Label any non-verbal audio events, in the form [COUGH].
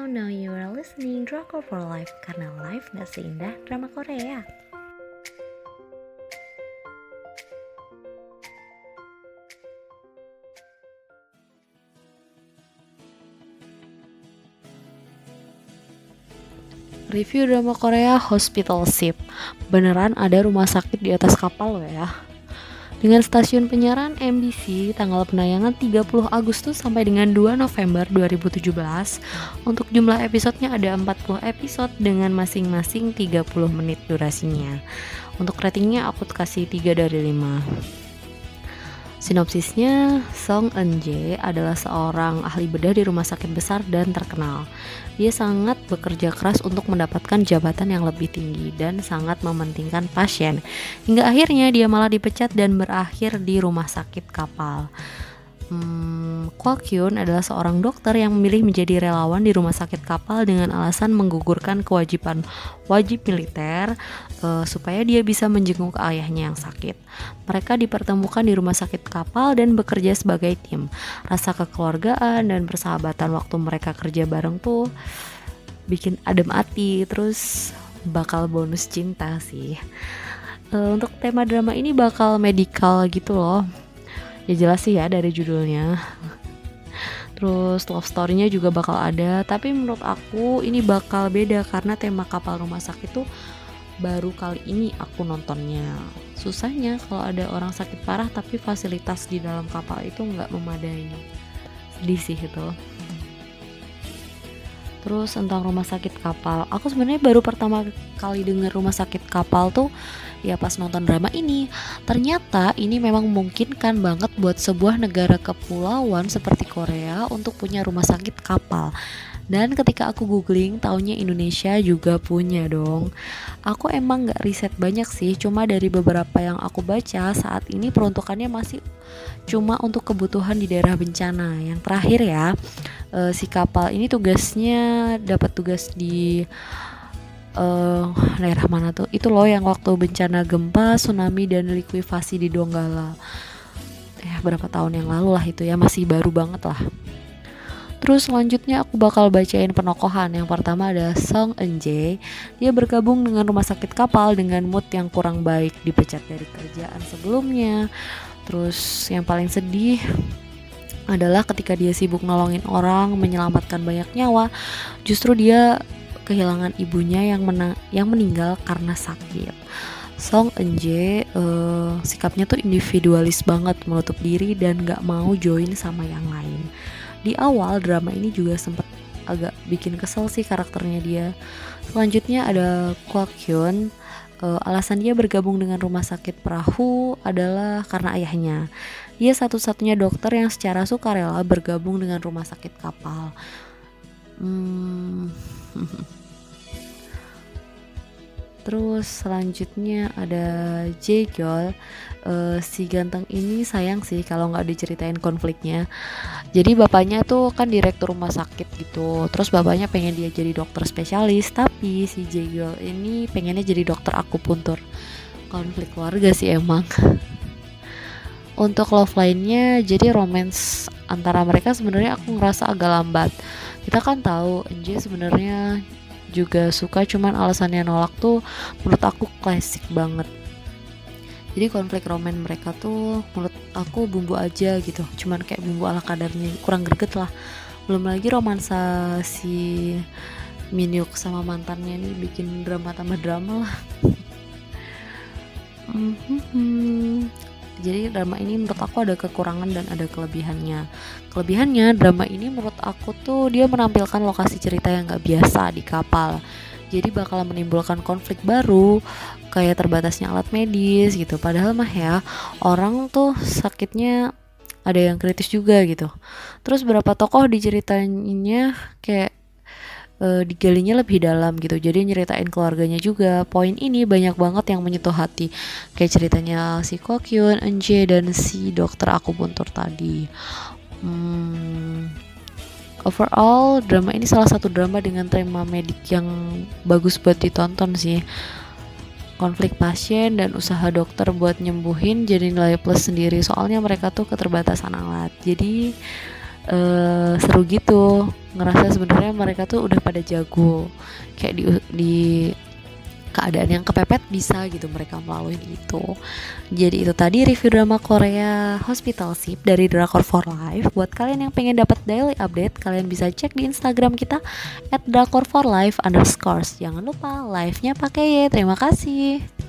Now, now you are listening Drama for Life karena life gak seindah drama Korea. Review drama Korea Hospital Ship. Beneran ada rumah sakit di atas kapal loh ya dengan stasiun penyiaran MBC tanggal penayangan 30 Agustus sampai dengan 2 November 2017. Untuk jumlah episodenya ada 40 episode dengan masing-masing 30 menit durasinya. Untuk ratingnya aku kasih 3 dari 5. Sinopsisnya, Song Eun Jae adalah seorang ahli bedah di rumah sakit besar dan terkenal. Dia sangat bekerja keras untuk mendapatkan jabatan yang lebih tinggi dan sangat mementingkan pasien. Hingga akhirnya dia malah dipecat dan berakhir di rumah sakit kapal hmm, Kwak Hyun adalah seorang dokter yang memilih menjadi relawan di rumah sakit kapal dengan alasan menggugurkan kewajiban wajib militer uh, supaya dia bisa menjenguk ayahnya yang sakit. Mereka dipertemukan di rumah sakit kapal dan bekerja sebagai tim. Rasa kekeluargaan dan persahabatan waktu mereka kerja bareng tuh bikin adem hati, terus bakal bonus cinta sih. Uh, untuk tema drama ini bakal medikal gitu loh ya jelas sih ya dari judulnya. Terus love story-nya juga bakal ada tapi menurut aku ini bakal beda karena tema kapal rumah sakit itu baru kali ini aku nontonnya. Susahnya kalau ada orang sakit parah tapi fasilitas di dalam kapal itu nggak memadai. Sedih sih itu terus tentang rumah sakit kapal. Aku sebenarnya baru pertama kali dengar rumah sakit kapal tuh ya pas nonton drama ini. Ternyata ini memang memungkinkan banget buat sebuah negara kepulauan seperti Korea untuk punya rumah sakit kapal dan ketika aku googling taunya Indonesia juga punya dong. Aku emang gak riset banyak sih Cuma dari beberapa yang aku baca Saat ini peruntukannya masih Cuma untuk kebutuhan di daerah bencana. Yang terakhir ya uh, Si kapal ini tugasnya Dapat tugas di uh, daerah mana tuh? Itu loh yang waktu bencana gempa tsunami dan likuifasi di Donggala. Ya berapa tahun yang lalu lah itu ya masih baru banget lah Terus selanjutnya aku bakal bacain penokohan Yang pertama ada Song Eun Jae Dia bergabung dengan rumah sakit kapal dengan mood yang kurang baik Dipecat dari kerjaan sebelumnya Terus yang paling sedih adalah ketika dia sibuk nolongin orang, menyelamatkan banyak nyawa, justru dia kehilangan ibunya yang menang yang meninggal karena sakit. Song Eun uh, sikapnya tuh individualis banget menutup diri dan gak mau join sama yang lain. Di awal drama ini juga sempat agak bikin kesel sih karakternya dia. Selanjutnya ada Kwak Hyun. Uh, alasan dia bergabung dengan rumah sakit perahu adalah karena ayahnya. Dia satu-satunya dokter yang secara sukarela bergabung dengan rumah sakit kapal. Hmm. [LAUGHS] Terus selanjutnya ada Jegol. Uh, Si ganteng ini sayang sih kalau nggak diceritain konfliknya. Jadi bapaknya tuh kan direktur rumah sakit gitu. Terus bapaknya pengen dia jadi dokter spesialis Tapi si Jegol ini pengennya jadi dokter akupuntur. Konflik keluarga sih emang. [LAUGHS] Untuk love line-nya jadi romance antara mereka sebenarnya aku ngerasa agak lambat. Kita kan tahu Enje sebenarnya juga suka cuman alasannya nolak tuh menurut aku klasik banget. Jadi konflik roman mereka tuh menurut aku bumbu aja gitu cuman kayak bumbu ala kadarnya kurang greget lah. Belum lagi romansa si Minyuk sama mantannya nih bikin drama tambah drama lah. -hmm jadi drama ini menurut aku ada kekurangan dan ada kelebihannya. Kelebihannya drama ini menurut aku tuh dia menampilkan lokasi cerita yang gak biasa di kapal. Jadi bakal menimbulkan konflik baru kayak terbatasnya alat medis gitu. Padahal mah ya orang tuh sakitnya ada yang kritis juga gitu. Terus berapa tokoh diceritainnya kayak uh, digalinya lebih dalam gitu. Jadi nyeritain keluarganya juga poin ini banyak banget yang menyentuh hati. Kayak ceritanya si Kokyun, Enje dan si dokter aku buntur tadi. Hmm, overall drama ini salah satu drama dengan tema medik yang bagus buat ditonton sih. Konflik pasien dan usaha dokter buat nyembuhin jadi nilai plus sendiri. Soalnya mereka tuh keterbatasan alat. Jadi uh, seru gitu. Ngerasa sebenarnya mereka tuh udah pada jago. Kayak di di keadaan yang kepepet bisa gitu mereka melalui itu. Jadi itu tadi review drama Korea Hospital Ship dari Drakor for Life. Buat kalian yang pengen dapat daily update kalian bisa cek di Instagram kita at Drakor for Life underscores. Jangan lupa live nya pakai ya terima kasih